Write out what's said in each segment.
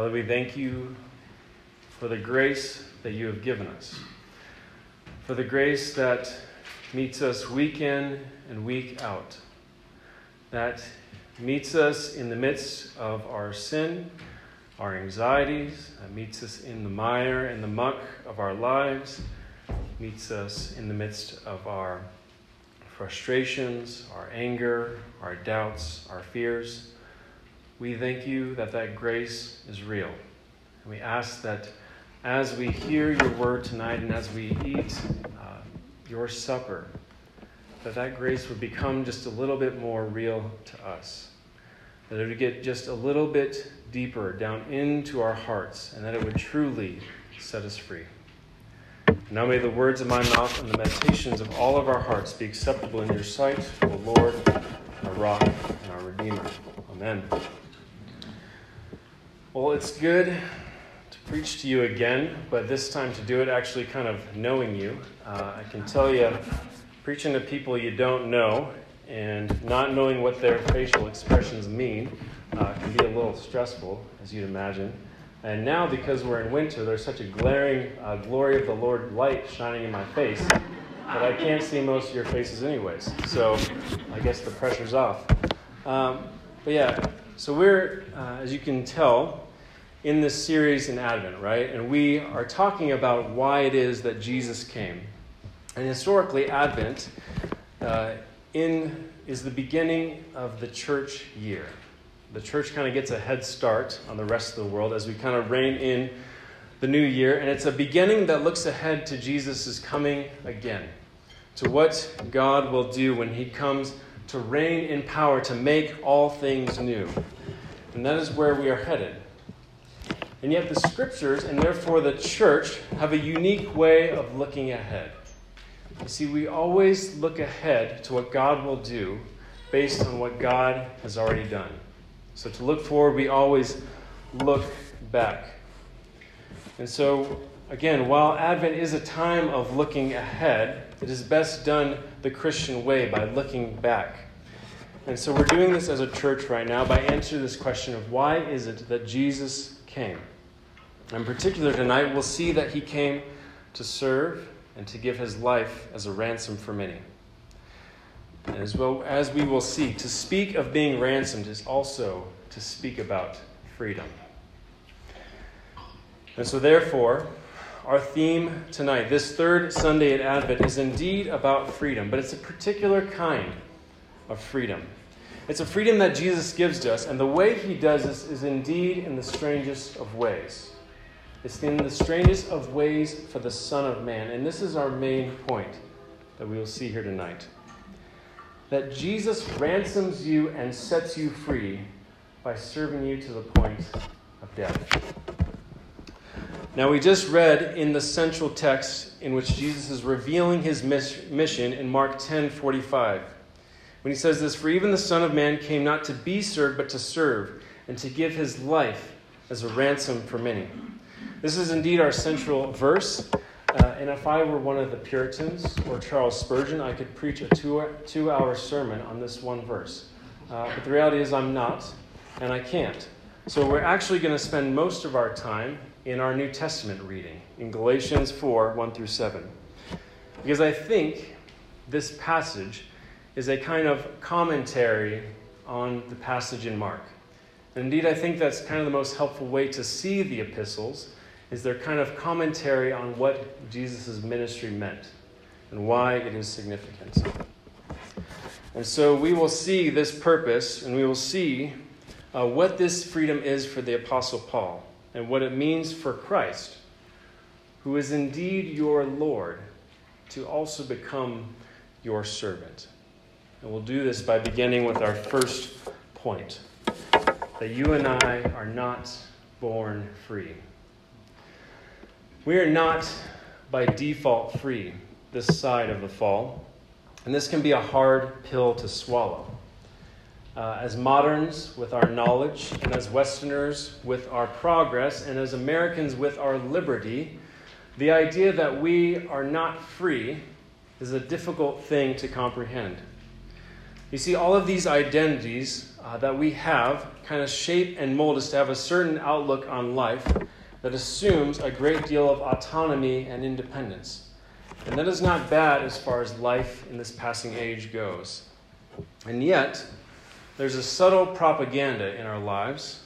Father, we thank you for the grace that you have given us, for the grace that meets us week in and week out, that meets us in the midst of our sin, our anxieties, that meets us in the mire and the muck of our lives, meets us in the midst of our frustrations, our anger, our doubts, our fears. We thank you that that grace is real. And we ask that as we hear your word tonight and as we eat uh, your supper, that that grace would become just a little bit more real to us. That it would get just a little bit deeper down into our hearts and that it would truly set us free. Now may the words of my mouth and the meditations of all of our hearts be acceptable in your sight, O Lord, our rock and our redeemer. Amen. Well, it's good to preach to you again, but this time to do it actually kind of knowing you. Uh, I can tell you, preaching to people you don't know and not knowing what their facial expressions mean uh, can be a little stressful, as you'd imagine. And now, because we're in winter, there's such a glaring uh, glory of the Lord light shining in my face that I can't see most of your faces, anyways. So I guess the pressure's off. Um, but yeah, so we're, uh, as you can tell, in this series in Advent, right? And we are talking about why it is that Jesus came. And historically, Advent uh, in, is the beginning of the church year the church kind of gets a head start on the rest of the world as we kind of rein in the new year. And it's a beginning that looks ahead to Jesus' coming again, to what God will do when he comes to reign in power, to make all things new. And that is where we are headed. And yet, the scriptures, and therefore the church, have a unique way of looking ahead. You see, we always look ahead to what God will do based on what God has already done. So to look forward, we always look back. And so, again, while Advent is a time of looking ahead, it is best done the Christian way by looking back. And so we're doing this as a church right now by answering this question of why is it that Jesus came? In particular, tonight we'll see that he came to serve and to give his life as a ransom for many. And as well as we will see, to speak of being ransomed is also to speak about freedom. And so, therefore, our theme tonight, this third Sunday at Advent, is indeed about freedom, but it's a particular kind of freedom. It's a freedom that Jesus gives to us, and the way he does this is indeed in the strangest of ways. It's in the strangest of ways for the Son of Man. And this is our main point that we will see here tonight that Jesus ransoms you and sets you free by serving you to the point of death. Now, we just read in the central text in which Jesus is revealing his mission in Mark 10 45. When he says this, For even the Son of Man came not to be served, but to serve, and to give his life as a ransom for many. This is indeed our central verse. Uh, and if I were one of the Puritans or Charles Spurgeon, I could preach a two, two hour sermon on this one verse. Uh, but the reality is, I'm not, and I can't. So we're actually going to spend most of our time in our New Testament reading, in Galatians 4 1 through 7. Because I think this passage is a kind of commentary on the passage in Mark. And indeed, I think that's kind of the most helpful way to see the epistles is their kind of commentary on what Jesus' ministry meant and why it is significant. And so we will see this purpose and we will see uh, what this freedom is for the Apostle Paul and what it means for Christ, who is indeed your Lord, to also become your servant. And we'll do this by beginning with our first point that you and I are not born free. We are not by default free this side of the fall, and this can be a hard pill to swallow. Uh, as moderns with our knowledge, and as Westerners with our progress, and as Americans with our liberty, the idea that we are not free is a difficult thing to comprehend. You see, all of these identities uh, that we have kind of shape and mold us to have a certain outlook on life that assumes a great deal of autonomy and independence. And that is not bad as far as life in this passing age goes. And yet, there's a subtle propaganda in our lives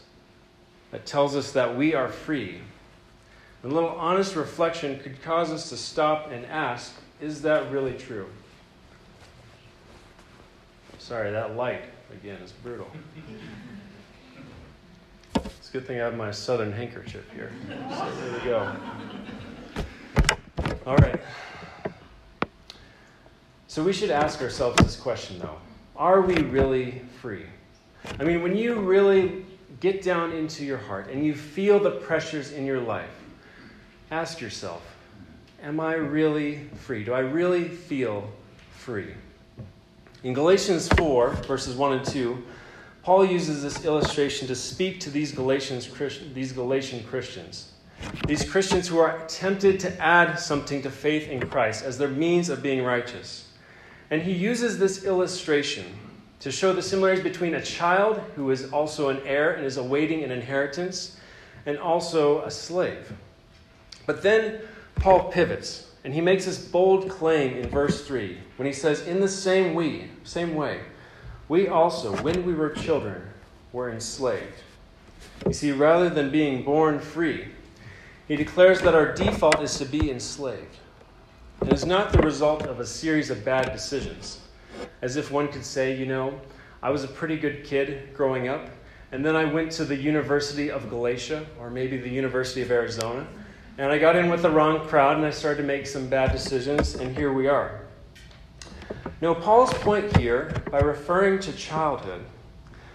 that tells us that we are free. And a little honest reflection could cause us to stop and ask is that really true? Sorry, that light, again, is brutal. Good thing I have my southern handkerchief here. So there we go. All right. So we should ask ourselves this question, though Are we really free? I mean, when you really get down into your heart and you feel the pressures in your life, ask yourself Am I really free? Do I really feel free? In Galatians 4, verses 1 and 2, Paul uses this illustration to speak to these, Galatians, these Galatian Christians. These Christians who are tempted to add something to faith in Christ as their means of being righteous. And he uses this illustration to show the similarities between a child who is also an heir and is awaiting an inheritance and also a slave. But then Paul pivots and he makes this bold claim in verse 3 when he says, In the same way, same way, we also, when we were children, were enslaved. You see, rather than being born free, he declares that our default is to be enslaved. It is not the result of a series of bad decisions. As if one could say, you know, I was a pretty good kid growing up, and then I went to the University of Galatia, or maybe the University of Arizona, and I got in with the wrong crowd and I started to make some bad decisions, and here we are. Now, Paul's point here, by referring to childhood,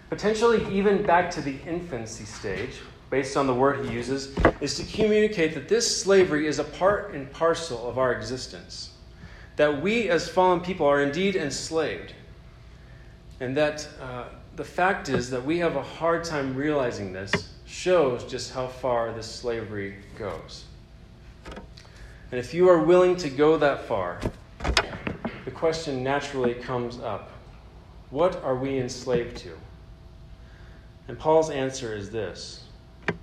potentially even back to the infancy stage, based on the word he uses, is to communicate that this slavery is a part and parcel of our existence. That we as fallen people are indeed enslaved. And that uh, the fact is that we have a hard time realizing this shows just how far this slavery goes. And if you are willing to go that far, question naturally comes up what are we enslaved to? And Paul's answer is this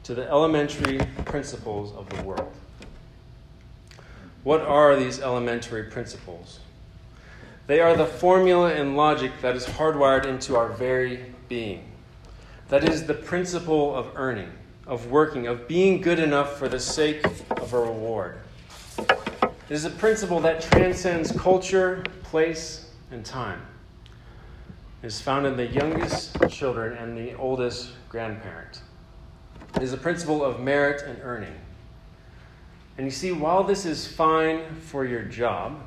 to the elementary principles of the world. What are these elementary principles? They are the formula and logic that is hardwired into our very being. That is the principle of earning, of working, of being good enough for the sake of a reward. It is a principle that transcends culture, place, and time. It is found in the youngest children and the oldest grandparent. It is a principle of merit and earning. And you see, while this is fine for your job,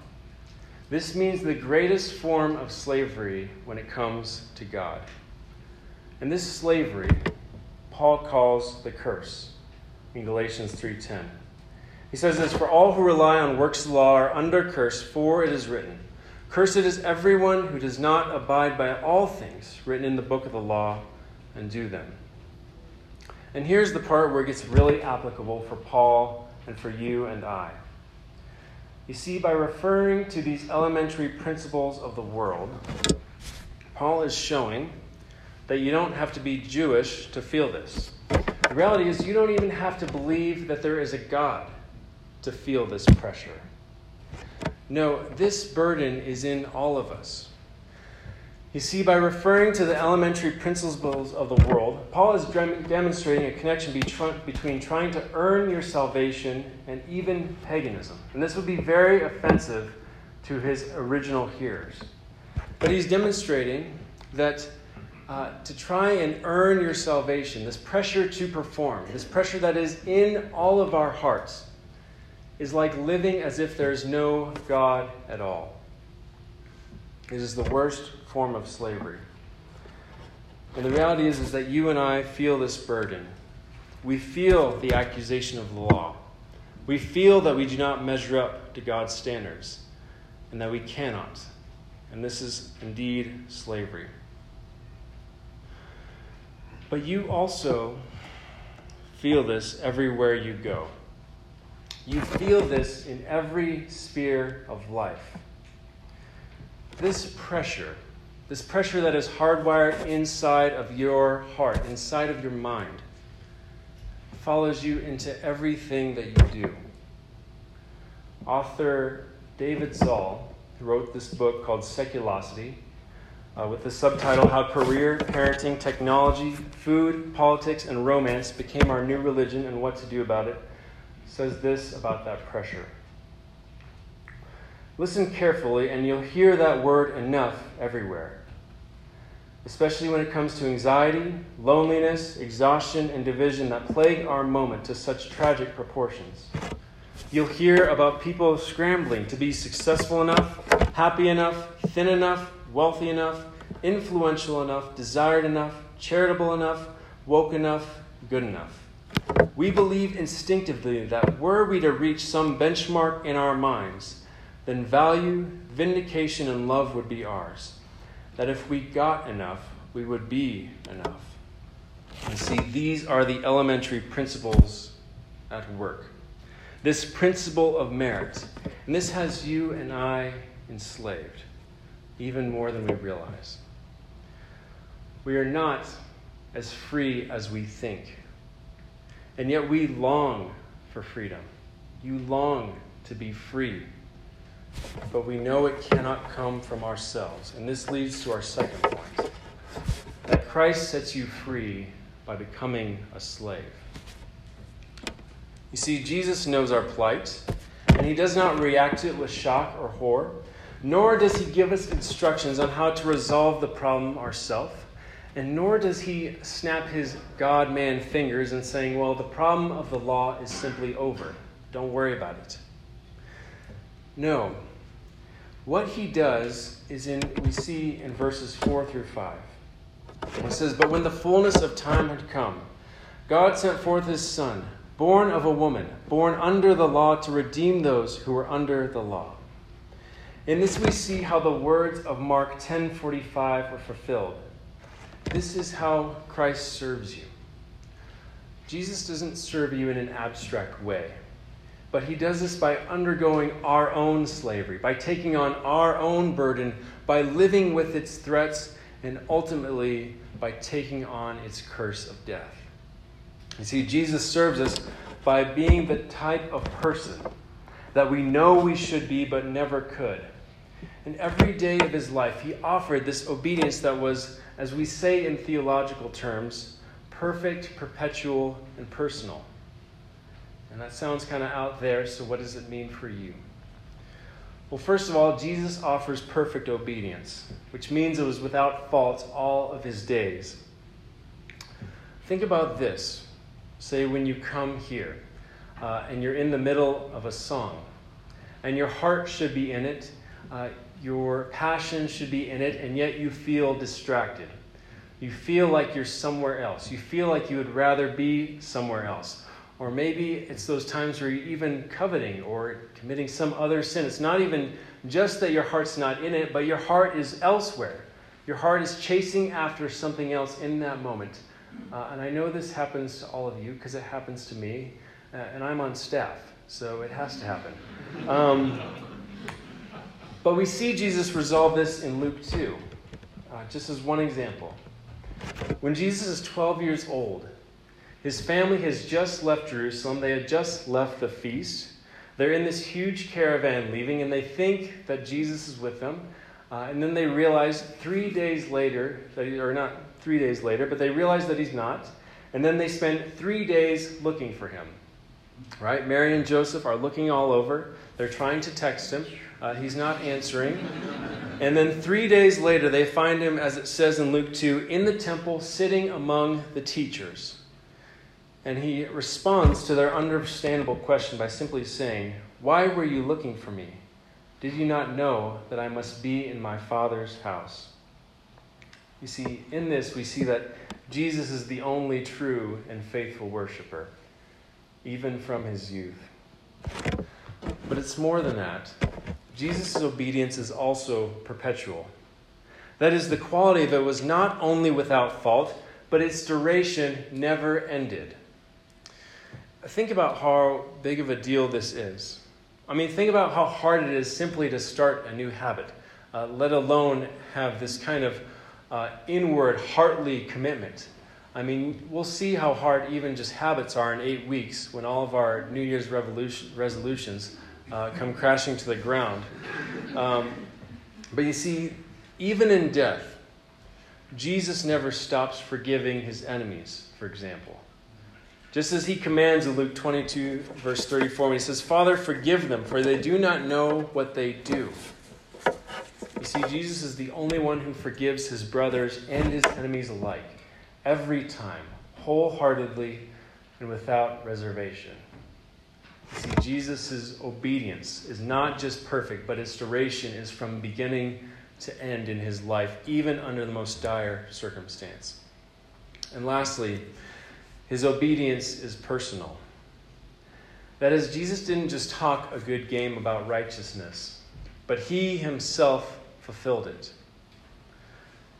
this means the greatest form of slavery when it comes to God. And this slavery, Paul calls the curse in Galatians 3:10. He says this, For all who rely on works of law are under curse, for it is written, Cursed is everyone who does not abide by all things written in the book of the law and do them. And here's the part where it gets really applicable for Paul and for you and I. You see, by referring to these elementary principles of the world, Paul is showing that you don't have to be Jewish to feel this. The reality is, you don't even have to believe that there is a God to feel this pressure. No, this burden is in all of us. You see, by referring to the elementary principles of the world, Paul is demonstrating a connection between trying to earn your salvation and even paganism. And this would be very offensive to his original hearers. But he's demonstrating that uh, to try and earn your salvation, this pressure to perform, this pressure that is in all of our hearts, is like living as if there's no God at all. It is the worst form of slavery. And the reality is, is that you and I feel this burden. We feel the accusation of the law. We feel that we do not measure up to God's standards and that we cannot. And this is indeed slavery. But you also feel this everywhere you go. You feel this in every sphere of life. This pressure this pressure that is hardwired inside of your heart, inside of your mind, follows you into everything that you do. Author David who wrote this book called Seculosity, uh, with the subtitle How Career, Parenting, Technology, Food, Politics, and Romance Became Our New Religion and What to Do About It, says this about that pressure. Listen carefully, and you'll hear that word enough everywhere, especially when it comes to anxiety, loneliness, exhaustion, and division that plague our moment to such tragic proportions. You'll hear about people scrambling to be successful enough, happy enough, thin enough, wealthy enough, influential enough, desired enough, charitable enough, woke enough, good enough. We believe instinctively that were we to reach some benchmark in our minds, then value, vindication, and love would be ours. That if we got enough, we would be enough. And see, these are the elementary principles at work. This principle of merit. And this has you and I enslaved even more than we realize. We are not as free as we think. And yet we long for freedom. You long to be free. But we know it cannot come from ourselves. And this leads to our second point that Christ sets you free by becoming a slave. You see, Jesus knows our plight, and he does not react to it with shock or horror nor does he give us instructions on how to resolve the problem ourselves, and nor does he snap his God man fingers and saying, Well, the problem of the law is simply over. Don't worry about it. No. What he does is in we see in verses 4 through 5. It says, But when the fullness of time had come, God sent forth his son, born of a woman, born under the law, to redeem those who were under the law in this we see how the words of Mark 10:45 were fulfilled. This is how Christ serves you. Jesus doesn't serve you in an abstract way, but he does this by undergoing our own slavery, by taking on our own burden, by living with its threats, and ultimately by taking on its curse of death. You see, Jesus serves us by being the type of person that we know we should be but never could. And every day of his life, he offered this obedience that was, as we say in theological terms, perfect, perpetual, and personal. And that sounds kind of out there, so what does it mean for you? Well, first of all, Jesus offers perfect obedience, which means it was without fault all of his days. Think about this. Say, when you come here uh, and you're in the middle of a song, and your heart should be in it, uh, your passion should be in it, and yet you feel distracted. You feel like you're somewhere else. You feel like you would rather be somewhere else. Or maybe it's those times where you're even coveting or committing some other sin. It's not even just that your heart's not in it, but your heart is elsewhere. Your heart is chasing after something else in that moment. Uh, and I know this happens to all of you because it happens to me, uh, and I'm on staff, so it has to happen. Um, but we see Jesus resolve this in Luke 2, uh, just as one example. When Jesus is 12 years old, his family has just left Jerusalem. They had just left the feast. They're in this huge caravan leaving, and they think that Jesus is with them. Uh, and then they realize three days later, that he, or not three days later, but they realize that he's not. And then they spend three days looking for him. Right? Mary and Joseph are looking all over. They're trying to text him. Uh, he's not answering. And then three days later, they find him, as it says in Luke 2, in the temple, sitting among the teachers. And he responds to their understandable question by simply saying, Why were you looking for me? Did you not know that I must be in my Father's house? You see, in this, we see that Jesus is the only true and faithful worshiper, even from his youth. But it's more than that. Jesus' obedience is also perpetual. That is, the quality it was not only without fault, but its duration never ended. Think about how big of a deal this is. I mean, think about how hard it is simply to start a new habit. uh, let alone have this kind of uh, inward, heartly commitment. I mean, we'll see how hard even just habits are in eight weeks when all of our New Year's resolutions uh, come crashing to the ground. Um, but you see, even in death, Jesus never stops forgiving his enemies, for example. Just as he commands in Luke 22, verse 34, when he says, Father, forgive them, for they do not know what they do. You see, Jesus is the only one who forgives his brothers and his enemies alike, every time, wholeheartedly and without reservation. See, Jesus' obedience is not just perfect, but its duration is from beginning to end in his life, even under the most dire circumstance. And lastly, his obedience is personal. That is, Jesus didn't just talk a good game about righteousness, but he himself fulfilled it.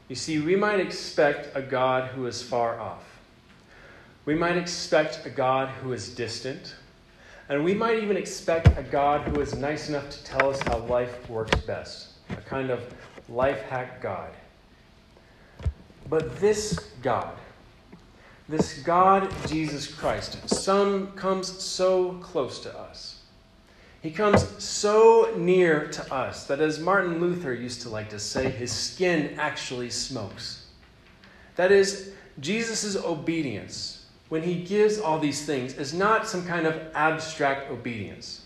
You see, we might expect a God who is far off. We might expect a God who is distant. And we might even expect a God who is nice enough to tell us how life works best, a kind of life hack God. But this God, this God, Jesus Christ, some comes so close to us. He comes so near to us that, as Martin Luther used to like to say, his skin actually smokes. That is, Jesus' obedience when he gives all these things is not some kind of abstract obedience.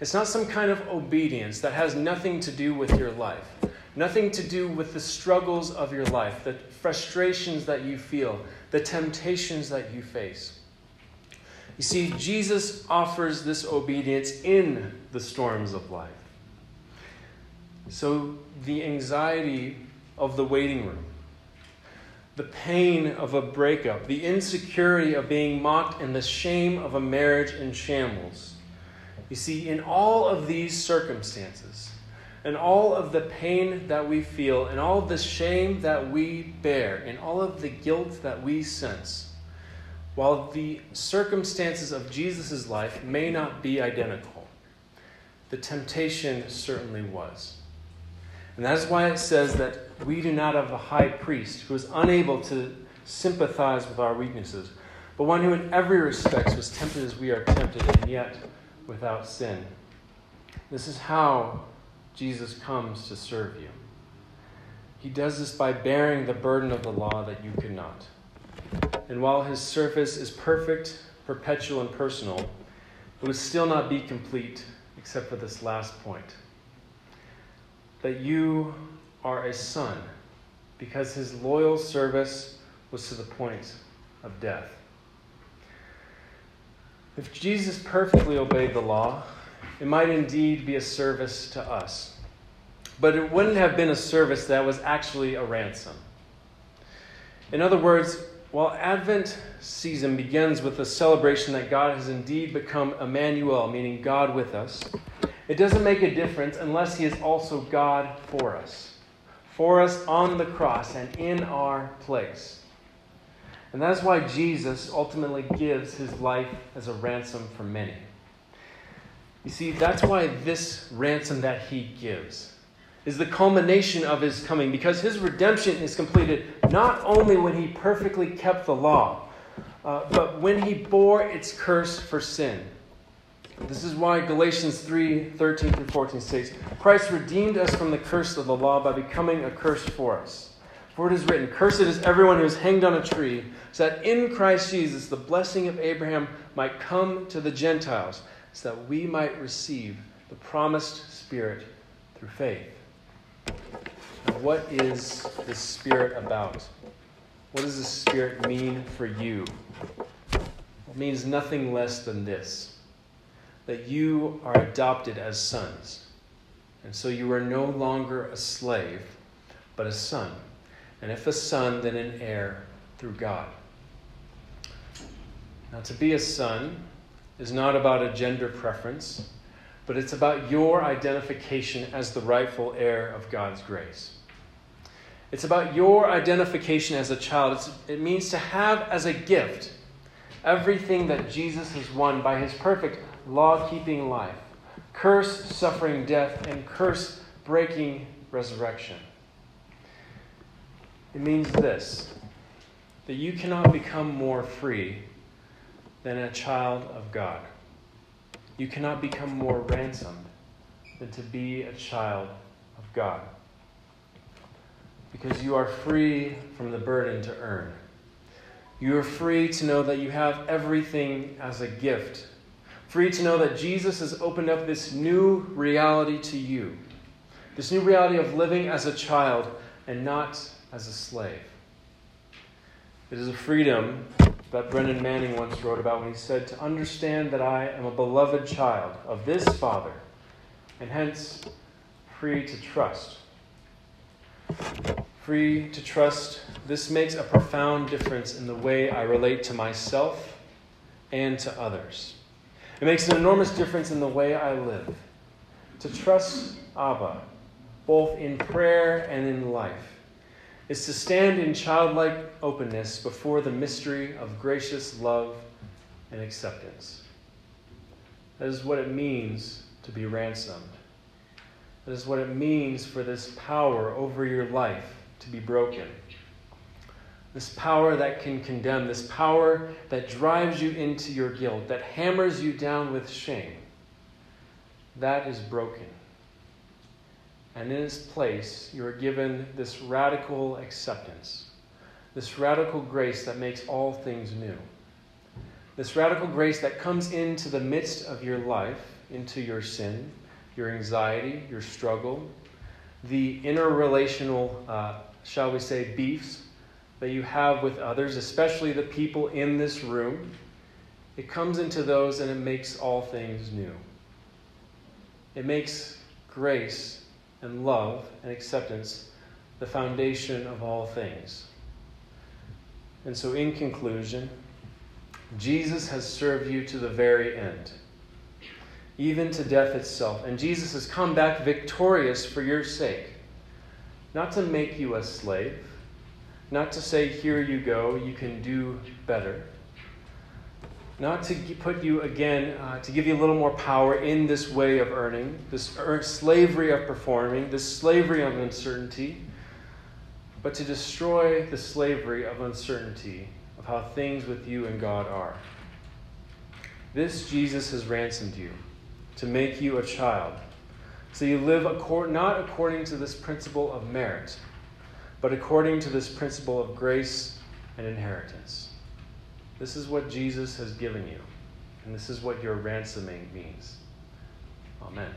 It's not some kind of obedience that has nothing to do with your life, nothing to do with the struggles of your life, the frustrations that you feel, the temptations that you face. You see, Jesus offers this obedience in the storms of life. So the anxiety of the waiting room, the pain of a breakup, the insecurity of being mocked, and the shame of a marriage in shambles. You see, in all of these circumstances, and all of the pain that we feel, and all of the shame that we bear, and all of the guilt that we sense, while the circumstances of Jesus' life may not be identical, the temptation certainly was. And that is why it says that we do not have a high priest who is unable to sympathize with our weaknesses, but one who in every respect was tempted as we are tempted, and yet without sin. This is how Jesus comes to serve you. He does this by bearing the burden of the law that you could not. And while his service is perfect, perpetual, and personal, it would still not be complete except for this last point that you are a son because his loyal service was to the point of death. If Jesus perfectly obeyed the law, it might indeed be a service to us. But it wouldn't have been a service that was actually a ransom. In other words, while Advent season begins with the celebration that God has indeed become Emmanuel, meaning God with us, it doesn't make a difference unless He is also God for us, for us on the cross and in our place. And that is why Jesus ultimately gives His life as a ransom for many. You see, that's why this ransom that He gives is the culmination of His coming, because His redemption is completed not only when He perfectly kept the law, uh, but when He bore its curse for sin. This is why Galatians 3 13 through 14 states, Christ redeemed us from the curse of the law by becoming a curse for us. For it is written, Cursed is everyone who is hanged on a tree, so that in Christ Jesus the blessing of Abraham might come to the Gentiles, so that we might receive the promised Spirit through faith. Now, what is the Spirit about? What does the Spirit mean for you? It means nothing less than this that you are adopted as sons. And so you are no longer a slave, but a son. And if a son, then an heir through God. Now, to be a son is not about a gender preference, but it's about your identification as the rightful heir of God's grace. It's about your identification as a child. It's, it means to have as a gift everything that Jesus has won by his perfect law keeping life, curse, suffering, death, and curse breaking resurrection. It means this that you cannot become more free than a child of God. You cannot become more ransomed than to be a child of God. Because you are free from the burden to earn. You are free to know that you have everything as a gift. Free to know that Jesus has opened up this new reality to you. This new reality of living as a child and not as a slave. It is a freedom that Brennan Manning once wrote about when he said, To understand that I am a beloved child of this Father, and hence free to trust. Free to trust, this makes a profound difference in the way I relate to myself and to others. It makes an enormous difference in the way I live. To trust Abba, both in prayer and in life is to stand in childlike openness before the mystery of gracious love and acceptance. That is what it means to be ransomed. That is what it means for this power over your life to be broken. This power that can condemn, this power that drives you into your guilt, that hammers you down with shame, that is broken. And in its place, you are given this radical acceptance, this radical grace that makes all things new. This radical grace that comes into the midst of your life, into your sin, your anxiety, your struggle, the interrelational, uh, shall we say, beefs that you have with others, especially the people in this room. It comes into those and it makes all things new. It makes grace and love and acceptance the foundation of all things. And so, in conclusion, Jesus has served you to the very end, even to death itself. And Jesus has come back victorious for your sake, not to make you a slave, not to say, Here you go, you can do better not to put you again, uh, to give you a little more power in this way of earning, this er- slavery of performing, this slavery of uncertainty, but to destroy the slavery of uncertainty of how things with you and God are. This Jesus has ransomed you to make you a child. So you live not according to this principle of merit, but according to this principle of grace and inheritance. This is what Jesus has given you, and this is what your ransoming means. Amen.